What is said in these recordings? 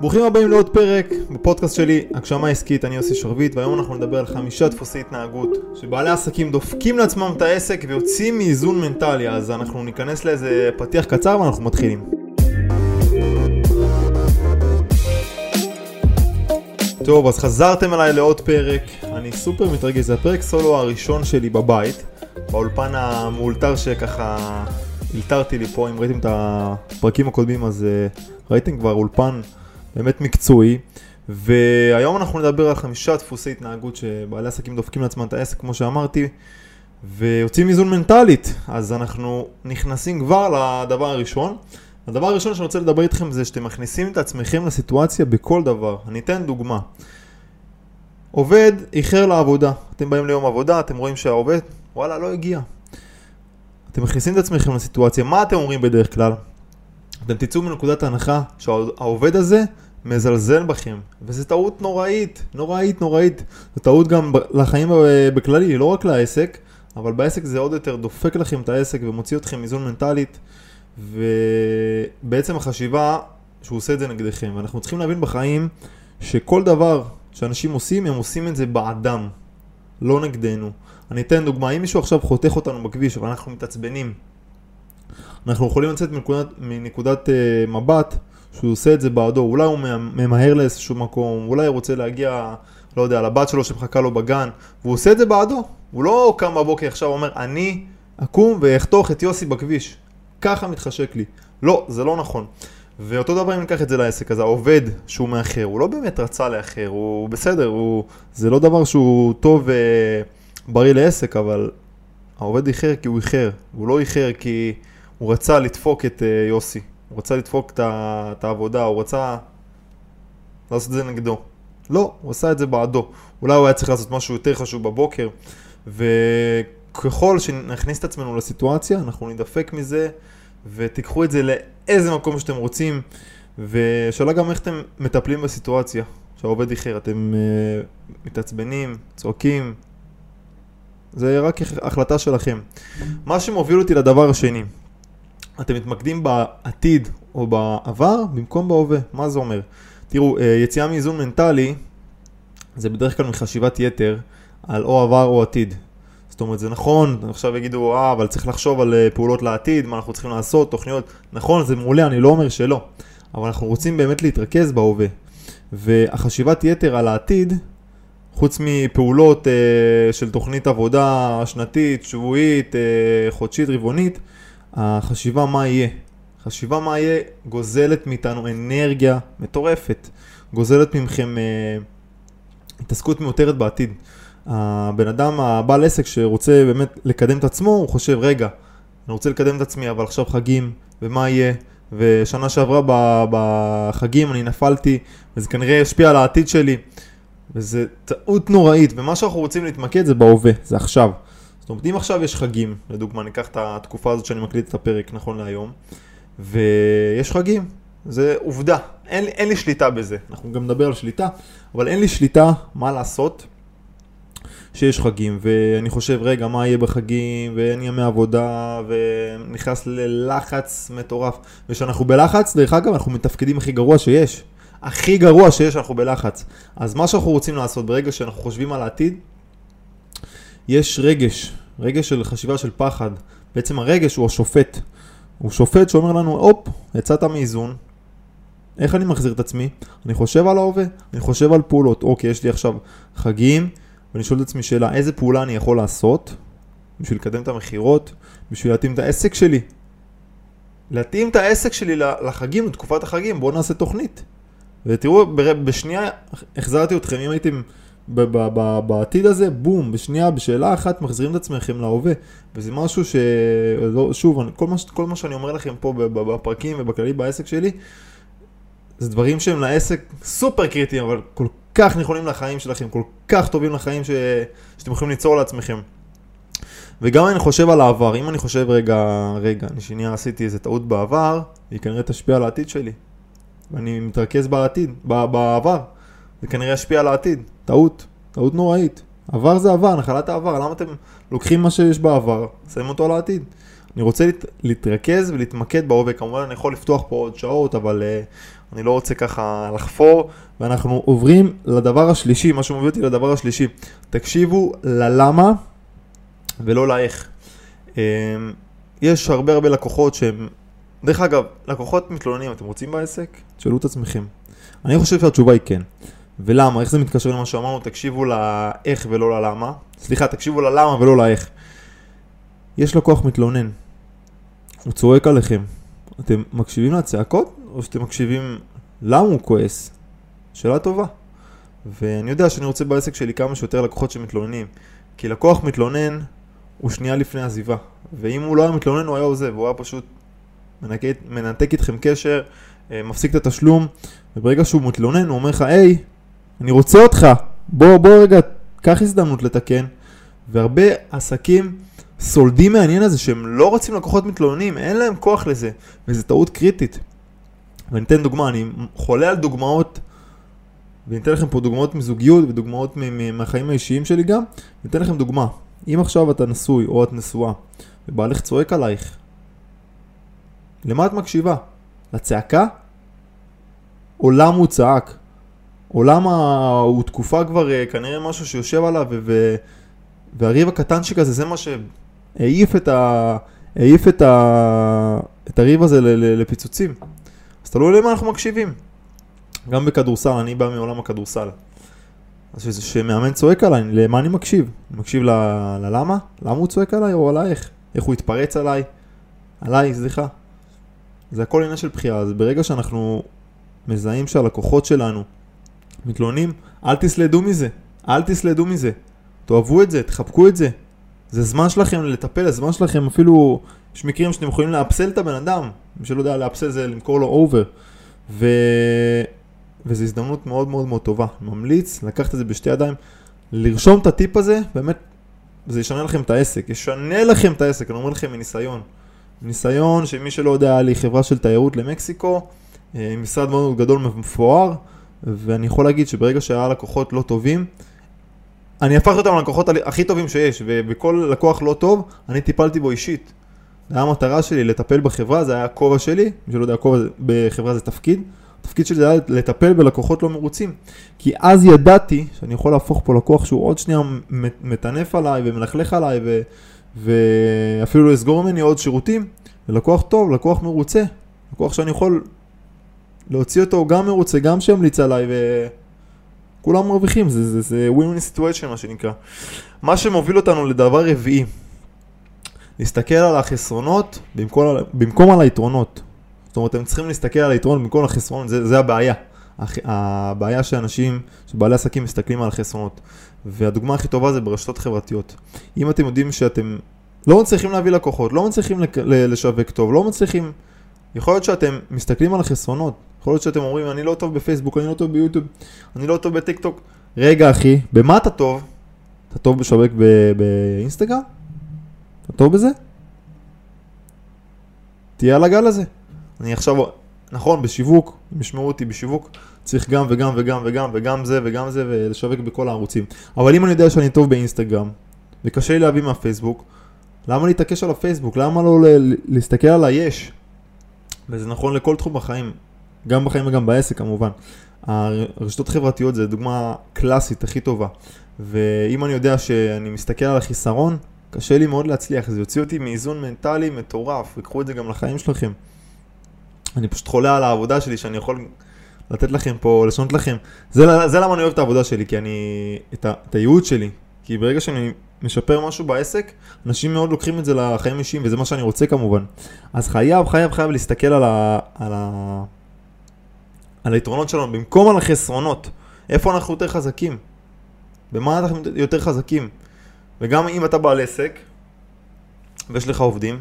ברוכים הבאים לעוד פרק בפודקאסט שלי, הגשמה עסקית, אני יוסי שרביט, והיום אנחנו נדבר על חמישה דפוסי התנהגות שבעלי עסקים דופקים לעצמם את העסק ויוצאים מאיזון מנטלי, אז אנחנו ניכנס לאיזה פתיח קצר ואנחנו מתחילים. טוב, אז חזרתם אליי לעוד פרק, אני סופר מתרגש, זה הפרק סולו הראשון שלי בבית, באולפן המאולתר שככה הלתרתי לי פה, אם ראיתם את הפרקים הקודמים אז uh, ראיתם כבר אולפן באמת מקצועי, והיום אנחנו נדבר על חמישה דפוסי התנהגות שבעלי עסקים דופקים לעצמם את העסק, כמו שאמרתי, ויוצאים איזון מנטלית, אז אנחנו נכנסים כבר לדבר הראשון. הדבר הראשון שאני רוצה לדבר איתכם זה שאתם מכניסים את עצמכם לסיטואציה בכל דבר. אני אתן דוגמה. עובד איחר לעבודה, אתם באים ליום עבודה, אתם רואים שהעובד, וואלה, לא הגיע. אתם מכניסים את עצמכם לסיטואציה, מה אתם אומרים בדרך כלל? אתם תצאו מנקודת ההנחה שהעובד הזה מזלזל בכם, וזו טעות נוראית, נוראית, נוראית. זו טעות גם לחיים בכללי, לא רק לעסק, אבל בעסק זה עוד יותר דופק לכם את העסק ומוציא אתכם איזון מנטלית, ובעצם החשיבה שהוא עושה את זה נגדכם. ואנחנו צריכים להבין בחיים שכל דבר שאנשים עושים, הם עושים את זה בעדם, לא נגדנו. אני אתן דוגמה, אם מישהו עכשיו חותך אותנו בכביש ואנחנו מתעצבנים, אנחנו יכולים לצאת מנקודת, מנקודת uh, מבט שהוא עושה את זה בעדו, אולי הוא ממהר לאיזשהו מקום, אולי הוא רוצה להגיע, לא יודע, לבת שלו שמחכה לו בגן, והוא עושה את זה בעדו. הוא לא קם בבוקר עכשיו ואומר, אני אקום ואחתוך את יוסי בכביש. ככה מתחשק לי. לא, זה לא נכון. ואותו דבר אם ניקח את זה לעסק, אז העובד שהוא מאחר, הוא לא באמת רצה לאחר, הוא בסדר, הוא... זה לא דבר שהוא טוב ובריא לעסק, אבל העובד איחר כי הוא איחר, הוא לא איחר כי הוא רצה לדפוק את uh, יוסי, הוא רצה לדפוק את העבודה, הוא רצה לעשות את זה נגדו. לא, הוא עשה את זה בעדו. אולי הוא היה צריך לעשות משהו יותר חשוב בבוקר, וככל שנכניס את עצמנו לסיטואציה, אנחנו נדפק מזה, ותיקחו את זה לאיזה מקום שאתם רוצים, ושאלה גם איך אתם מטפלים בסיטואציה שהעובד איחר. אתם uh, מתעצבנים, צועקים, זה רק החלטה שלכם. מה שמוביל אותי לדבר השני, אתם מתמקדים בעתיד או בעבר במקום בהווה. מה זה אומר? תראו, אה, יציאה מאיזון מנטלי זה בדרך כלל מחשיבת יתר על או עבר או עתיד. זאת אומרת, זה נכון, עכשיו יגידו, אה, אבל צריך לחשוב על אה, פעולות לעתיד, מה אנחנו צריכים לעשות, תוכניות. נכון, זה מעולה, אני לא אומר שלא. אבל אנחנו רוצים באמת להתרכז בהווה. והחשיבת יתר על העתיד, חוץ מפעולות אה, של תוכנית עבודה שנתית, שבועית, אה, חודשית, רבעונית, החשיבה מה יהיה. חשיבה מה יהיה גוזלת מאיתנו אנרגיה מטורפת, גוזלת מכם אה, התעסקות מיותרת בעתיד. הבן אדם, הבעל עסק שרוצה באמת לקדם את עצמו, הוא חושב, רגע, אני רוצה לקדם את עצמי, אבל עכשיו חגים, ומה יהיה? ושנה שעברה בחגים אני נפלתי, וזה כנראה ישפיע על העתיד שלי, וזה טעות נוראית, ומה שאנחנו רוצים להתמקד זה בהווה, זה עכשיו. זאת אומרת, אם עכשיו יש חגים, לדוגמה, ניקח את התקופה הזאת שאני מקליט את הפרק נכון להיום, ויש חגים, זה עובדה, אין, אין לי שליטה בזה. אנחנו גם נדבר על שליטה, אבל אין לי שליטה מה לעשות שיש חגים, ואני חושב, רגע, מה יהיה בחגים, ואין ימי עבודה, ונכנס ללחץ מטורף. וכשאנחנו בלחץ, דרך אגב, אנחנו מתפקדים הכי גרוע שיש. הכי גרוע שיש, אנחנו בלחץ. אז מה שאנחנו רוצים לעשות ברגע שאנחנו חושבים על העתיד, יש רגש, רגש של חשיבה של פחד. בעצם הרגש הוא השופט. הוא שופט שאומר לנו, הופ, יצאת מאיזון, איך אני מחזיר את עצמי? אני חושב על ההווה, אני חושב על פעולות. אוקיי, יש לי עכשיו חגים, ואני שואל את עצמי שאלה, איזה פעולה אני יכול לעשות בשביל לקדם את המכירות, בשביל להתאים את העסק שלי? להתאים את העסק שלי לחגים, לתקופת החגים, בואו נעשה תוכנית. ותראו, בשנייה החזרתי אתכם, אם הייתם בעתיד הזה, בום, בשנייה, בשאלה אחת מחזירים את עצמכם להווה. וזה משהו ש... לא, שוב, כל מה, כל מה שאני אומר לכם פה בפרקים ובכללי בעסק שלי, זה דברים שהם לעסק סופר קריטיים, אבל כל כך נכונים לחיים שלכם, כל כך טובים לחיים ש... שאתם יכולים ליצור לעצמכם. וגם אני חושב על העבר, אם אני חושב רגע, רגע, אני שנייה עשיתי איזה טעות בעבר, היא כנראה תשפיע על העתיד שלי. ואני מתרכז בעתיד, בעבר. זה כנראה ישפיע על העתיד. טעות, טעות נוראית. עבר זה עבר, נחלת העבר, למה אתם לוקחים מה שיש בעבר, שמים אותו על העתיד? אני רוצה להת, להתרכז ולהתמקד בהווה. כמובן אני יכול לפתוח פה עוד שעות, אבל uh, אני לא רוצה ככה לחפור. ואנחנו עוברים לדבר השלישי, מה שמוביל אותי לדבר השלישי. תקשיבו ללמה ולא לאיך. Uh, יש הרבה הרבה לקוחות שהם... דרך אגב, לקוחות מתלוננים, אתם רוצים בעסק? תשאלו את עצמכם. אני חושב שהתשובה היא כן. ולמה? איך זה מתקשר למה שאמרנו? תקשיבו לאיך ולא ללמה. סליחה, תקשיבו ללמה ולא לאיך. יש לקוח מתלונן, הוא צועק עליכם. אתם מקשיבים לצעקות, או שאתם מקשיבים למה הוא כועס? שאלה טובה. ואני יודע שאני רוצה בעסק שלי כמה שיותר לקוחות שמתלוננים. כי לקוח מתלונן הוא שנייה לפני עזיבה. ואם הוא לא היה מתלונן הוא היה עוזב, הוא היה פשוט מנתק, מנתק איתכם קשר, אה, מפסיק את התשלום, וברגע שהוא מתלונן הוא אומר לך, היי, אני רוצה אותך, בוא, בוא רגע, קח הזדמנות לתקן. והרבה עסקים סולדים מהעניין הזה שהם לא רוצים לקוחות מתלוננים, אין להם כוח לזה, וזו טעות קריטית. ואני אתן דוגמה, אני חולה על דוגמאות, ואני אתן לכם פה דוגמאות מזוגיות ודוגמאות מהחיים האישיים שלי גם. אני אתן לכם דוגמה, אם עכשיו אתה נשוי או את נשואה, ובעלך צועק עלייך, למה את מקשיבה? לצעקה? או למה הוא צעק? או למה הוא תקופה כבר אה, כנראה משהו שיושב עליו ו... והריב הקטנצ'יק הזה זה מה שהעיף את, ה... העיף את, ה... את הריב הזה לפיצוצים. אז תלוי למה אנחנו מקשיבים. גם בכדורסל, אני בא מעולם הכדורסל. אז שמאמן צועק עליי, למה אני מקשיב? אני מקשיב ל... ללמה? למה הוא צועק עליי או עלייך? איך הוא התפרץ עליי? עליי, סליחה. זה הכל עניין של בחירה, אז ברגע שאנחנו מזהים שהלקוחות שלנו מתלוננים, אל תסלדו מזה, אל תסלדו מזה. תאהבו את זה, תחבקו את זה. זה זמן שלכם לטפל, זה זמן שלכם אפילו, יש מקרים שאתם יכולים לאפסל את הבן אדם, מי שלא יודע לאפסל זה למכור לו אובר. ו... וזו הזדמנות מאוד מאוד מאוד טובה. ממליץ לקחת את זה בשתי ידיים, לרשום את הטיפ הזה, באמת, זה ישנה לכם את העסק, ישנה לכם את העסק, אני אומר לכם מניסיון. ניסיון שמי שלא יודע, היה לי חברה של תיירות למקסיקו, אה, משרד מאוד גדול ומפואר, ואני יכול להגיד שברגע שהיה לקוחות לא טובים, אני הפכתי אותם ללקוחות הכי טובים שיש, ובכל לקוח לא טוב, אני טיפלתי בו אישית. זה היה המטרה שלי לטפל בחברה, זה היה הכובע שלי, מי שלא יודע, הכובע בחברה זה תפקיד. התפקיד שלי היה לטפל בלקוחות לא מרוצים. כי אז ידעתי שאני יכול להפוך פה לקוח שהוא עוד שנייה מטנף עליי ומלכלך עליי ו... ואפילו לסגור ממני עוד שירותים. ללקוח טוב, לקוח מרוצה. לקוח שאני יכול להוציא אותו גם מרוצה, גם שימליץ עליי וכולם מרוויחים, זה, win-win situation מה שנקרא. מה שמוביל אותנו לדבר רביעי, להסתכל על החסרונות במקום, במקום על היתרונות. זאת אומרת, הם צריכים להסתכל על היתרונות במקום על החסרונות, זה, זה הבעיה. הבעיה שאנשים, שבעלי עסקים מסתכלים על החסרונות. והדוגמה הכי טובה זה ברשתות חברתיות. אם אתם יודעים שאתם לא מצליחים להביא לקוחות, לא מצליחים לשווק טוב, לא מצליחים... יכול להיות שאתם מסתכלים על החסרונות, יכול להיות שאתם אומרים, אני לא טוב בפייסבוק, אני לא טוב ביוטיוב, אני לא טוב בטיקטוק. רגע, אחי, במה אתה טוב? אתה טוב בשווק באינסטגרם? אתה טוב בזה? תהיה על הגל הזה. אני עכשיו, נכון, בשיווק, אם ישמעו אותי בשיווק, צריך גם וגם וגם וגם וגם זה וגם זה ולשווק בכל הערוצים. אבל אם אני יודע שאני טוב באינסטגרם, וקשה לי להביא מהפייסבוק, למה להתעקש על הפייסבוק? למה לא להסתכל על היש? וזה נכון לכל תחום בחיים, גם בחיים וגם בעסק כמובן. הרשתות חברתיות זה דוגמה קלאסית הכי טובה. ואם אני יודע שאני מסתכל על החיסרון, קשה לי מאוד להצליח, זה יוציא אותי מאיזון מנטלי מטורף, וקחו את זה גם לחיים שלכם. אני פשוט חולה על העבודה שלי שאני יכול לתת לכם פה, לשנות לכם. זה, זה למה אני אוהב את העבודה שלי, כי אני, את, ה, את הייעוד שלי. כי ברגע שאני משפר משהו בעסק, אנשים מאוד לוקחים את זה לחיים אישיים, וזה מה שאני רוצה כמובן. אז חייב, חייב, חייב להסתכל על, ה, על, על היתרונות שלנו, במקום על החסרונות. איפה אנחנו יותר חזקים? במה אנחנו יותר חזקים? וגם אם אתה בעל עסק, ויש לך עובדים,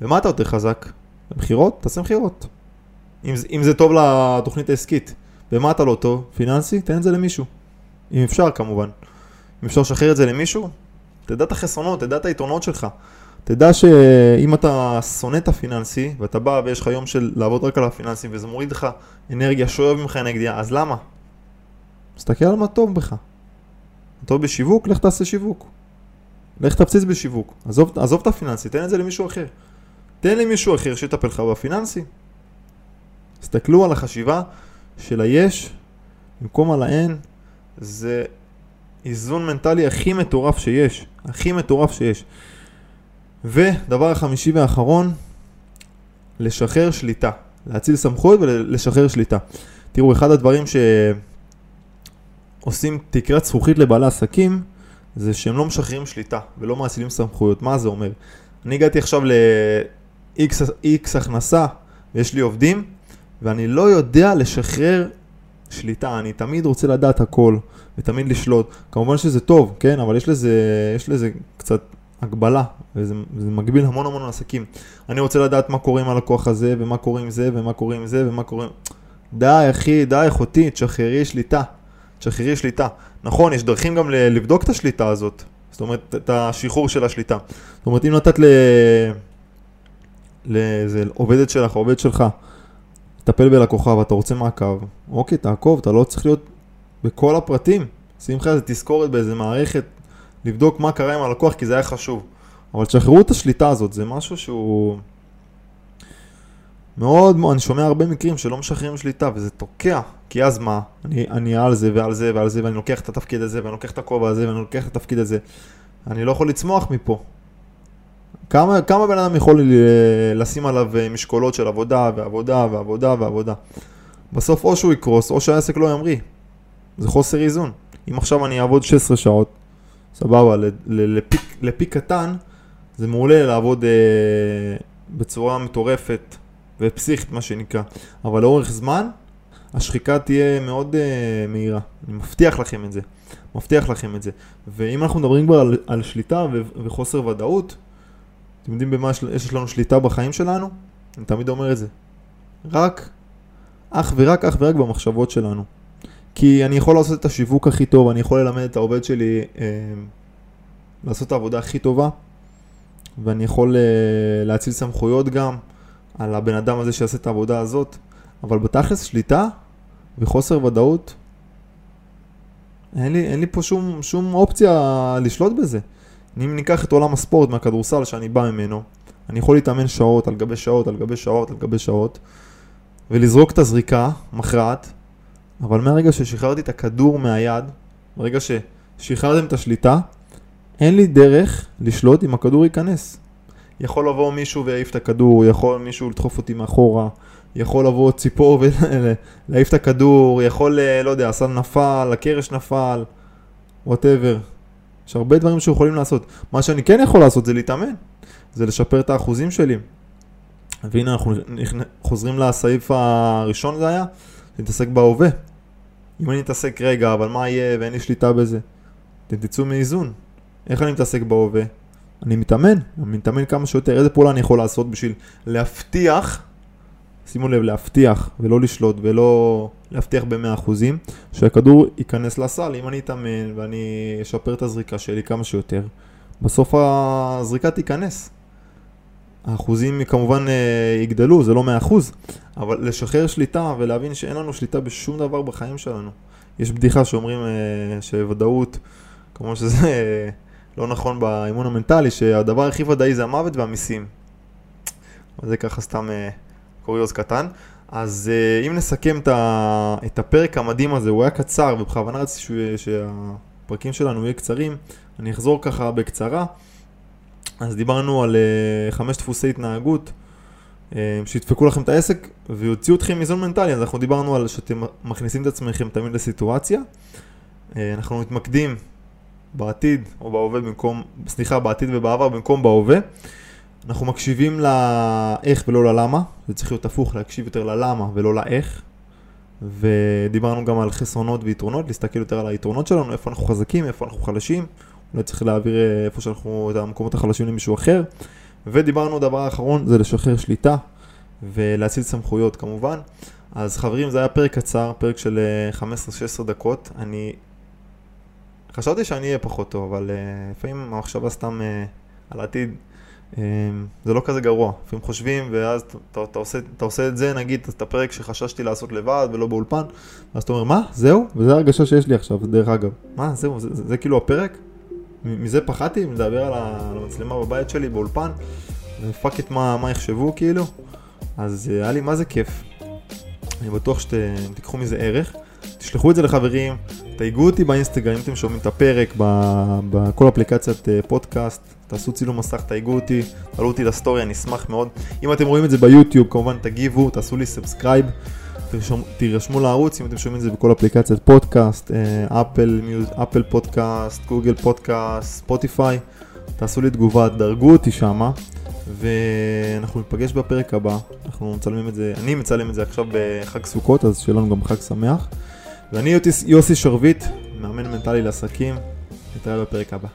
במה אתה יותר חזק? במכירות? תעשה מכירות. אם, אם זה טוב לתוכנית העסקית. במה אתה לא טוב? פיננסי? תן את זה למישהו. אם אפשר כמובן. אם אפשר לשחרר את זה למישהו, תדע את החסרונות, תדע את היתרונות שלך. תדע שאם אתה שונא את הפיננסי, ואתה בא ויש לך יום של לעבוד רק על הפיננסי, וזה מוריד לך אנרגיה, שואב ממך אנרגיה, אז למה? תסתכל על מה טוב בך. טוב בשיווק, לך תעשה שיווק. לך תפציץ בשיווק. עזוב, עזוב את הפיננסי, תן את זה למישהו אחר. תן למישהו אחר שיטפל לך בפיננסי. תסתכלו על החשיבה של היש במקום על האין, זה איזון מנטלי הכי מטורף שיש, הכי מטורף שיש. ודבר החמישי והאחרון, לשחרר שליטה. להציל סמכות ולשחרר שליטה. תראו, אחד הדברים שעושים תקרת זכוכית לבעלי עסקים, זה שהם לא משחררים שליטה ולא מאצילים סמכויות. מה זה אומר? אני הגעתי עכשיו ל-X הכנסה ויש לי עובדים, ואני לא יודע לשחרר שליטה, אני תמיד רוצה לדעת הכל, ותמיד לשלוט. כמובן שזה טוב, כן? אבל יש לזה, יש לזה קצת הגבלה, וזה מגביל המון המון עסקים. אני רוצה לדעת מה קורה עם הלקוח הזה, ומה קורה עם זה, ומה קורה עם זה, ומה קורה... די, אחי, די, אחותי, תשחררי שליטה. תשחררי שליטה. נכון, יש דרכים גם לבדוק את השליטה הזאת. זאת אומרת, את השחרור של השליטה. זאת אומרת, אם נתת ל... לאיזה עובדת שלך, עובד שלך, לטפל בלקוחה ואתה רוצה מעקב, אוקיי, תעקוב, אתה לא צריך להיות בכל הפרטים. שים לך איזה תזכורת באיזה מערכת, לבדוק מה קרה עם הלקוח, כי זה היה חשוב. אבל תשחררו את השליטה הזאת, זה משהו שהוא... מאוד, אני שומע הרבה מקרים שלא משחררים שליטה, וזה תוקע. כי אז מה? אני, אני על זה ועל זה ועל זה, ואני לוקח את התפקיד הזה, ואני לוקח את הכובע הזה, ואני לוקח את התפקיד הזה. אני לא יכול לצמוח מפה. כמה, כמה בן אדם יכול לשים עליו אה, משקולות של עבודה ועבודה ועבודה ועבודה? בסוף או שהוא יקרוס או שהעסק לא ימריא. זה חוסר איזון. אם עכשיו אני אעבוד 16 שעות, סבבה, לפיק, לפיק קטן, זה מעולה לעבוד אה, בצורה מטורפת ופסיכית מה שנקרא, אבל לאורך זמן השחיקה תהיה מאוד אה, מהירה, אני מבטיח לכם את זה, מבטיח לכם את זה. ואם אנחנו מדברים כבר על, על שליטה ו, וחוסר ודאות, אתם יודעים במה יש, לנו שליטה בחיים שלנו? אני תמיד אומר את זה. רק, אך ורק, אך ורק במחשבות שלנו. כי אני יכול לעשות את השיווק הכי טוב, אני יכול ללמד את העובד שלי אה, לעשות את העבודה הכי טובה, ואני יכול אה, להציל סמכויות גם על הבן אדם הזה שיעשה את העבודה הזאת, אבל בתכלס שליטה וחוסר ודאות, אין לי, אין לי פה שום, שום אופציה לשלוט בזה. אם ניקח את עולם הספורט מהכדורסל שאני בא ממנו, אני יכול להתאמן שעות על גבי שעות על גבי שעות על גבי שעות ולזרוק את הזריקה מכרעת, אבל מהרגע ששחררתי את הכדור מהיד, ברגע ששחררתם את השליטה, אין לי דרך לשלוט אם הכדור ייכנס. יכול לבוא מישהו ויעיף את הכדור, יכול מישהו לדחוף אותי מאחורה, יכול לבוא ציפור ולהעיף את הכדור, יכול, אה, לא יודע, הסל נפל, הקרש נפל, וואטאבר. יש הרבה דברים שיכולים לעשות. מה שאני כן יכול לעשות זה להתאמן, זה לשפר את האחוזים שלי. והנה אנחנו חוזרים לסעיף הראשון זה היה, להתעסק בהווה. אם אני אתעסק רגע, אבל מה יהיה ואין לי שליטה בזה, אתם תצאו מאיזון. איך אני מתעסק בהווה? אני מתאמן, אני מתאמן כמה שיותר. איזה פעולה אני יכול לעשות בשביל להבטיח, שימו לב, להבטיח ולא לשלוט ולא להבטיח במאה אחוזים, שהכדור ייכנס לסל. אם אני אתאמן ואני אשפר את הזריקה שלי כמה שיותר, בסוף הזריקה תיכנס. האחוזים כמובן אה, יגדלו, זה לא מאה אחוז, אבל לשחרר שליטה ולהבין שאין לנו שליטה בשום דבר בחיים שלנו. יש בדיחה שאומרים אה, שוודאות, כמו שזה אה, לא נכון באימון המנטלי, שהדבר הכי ודאי זה המוות והמיסים. זה ככה סתם קוריוז קטן. אז אם נסכם את הפרק המדהים הזה, הוא היה קצר ובכוונה רציתי שהפרקים שלנו יהיו קצרים, אני אחזור ככה בקצרה. אז דיברנו על uh, חמש דפוסי התנהגות uh, שידפקו לכם את העסק ויוציאו אתכם מאיזון מנטלי, אז אנחנו דיברנו על שאתם מכניסים את עצמכם תמיד לסיטואציה. Uh, אנחנו מתמקדים בעתיד או בהווה במקום, סליחה, בעתיד ובעבר במקום בהווה. אנחנו מקשיבים לאיך ולא ללמה, זה צריך להיות הפוך, להקשיב יותר ללמה ולא לאיך. ודיברנו גם על חסרונות ויתרונות, להסתכל יותר על היתרונות שלנו, איפה אנחנו חזקים, איפה אנחנו חלשים. אולי צריך להעביר אה, איפה שאנחנו, את המקומות החלשים למישהו אחר. ודיברנו, דבר אחרון, זה לשחרר שליטה ולהציל סמכויות כמובן. אז חברים, זה היה פרק קצר, פרק של 15-16 אה, דקות. אני חשבתי שאני אהיה פחות טוב, אבל uh, לפעמים המחשבה סתם על העתיד, זה לא כזה גרוע. לפעמים חושבים, ואז אתה, עושה, את זה, נגיד, את הפרק שחששתי לעשות לבד ולא באולפן, ואז אתה אומר, מה? זהו? וזו הרגשה שיש לי עכשיו, דרך אגב. מה, זהו? זה, זה, זה כאילו הפרק? מזה פחדתי, מדבר על המצלמה בבית שלי באולפן, ו fuck את מה, מה יחשבו כאילו, אז אה, היה לי מה זה כיף. אני בטוח שאתם תיקחו מזה ערך. תשלחו את זה לחברים, תייגו אותי באינסטגרם, אם אתם שומעים את הפרק, בכל אפליקציית אה, פודקאסט, תעשו צילום מסך, תייגו אותי, תעלו אותי לסטורי, אני אשמח מאוד. אם אתם רואים את זה ביוטיוב, כמובן תגיבו, תעשו לי subscribe, תירשמו לערוץ, אם אתם שומעים את זה בכל אפליקציית פודקאסט, אה, Apple, Apple Podcast, Google Podcast, Spotify, תעשו לי תגובה, דרגו אותי שמה, ואנחנו ניפגש בפרק הבא, אנחנו מצלמים את זה, אני מצלם את זה עכשיו בחג סוכות, אז שיהיה לנו גם חג שמח. ואני יוסי שרביט, מאמן מנטלי לעסקים, נתראה בפרק הבא.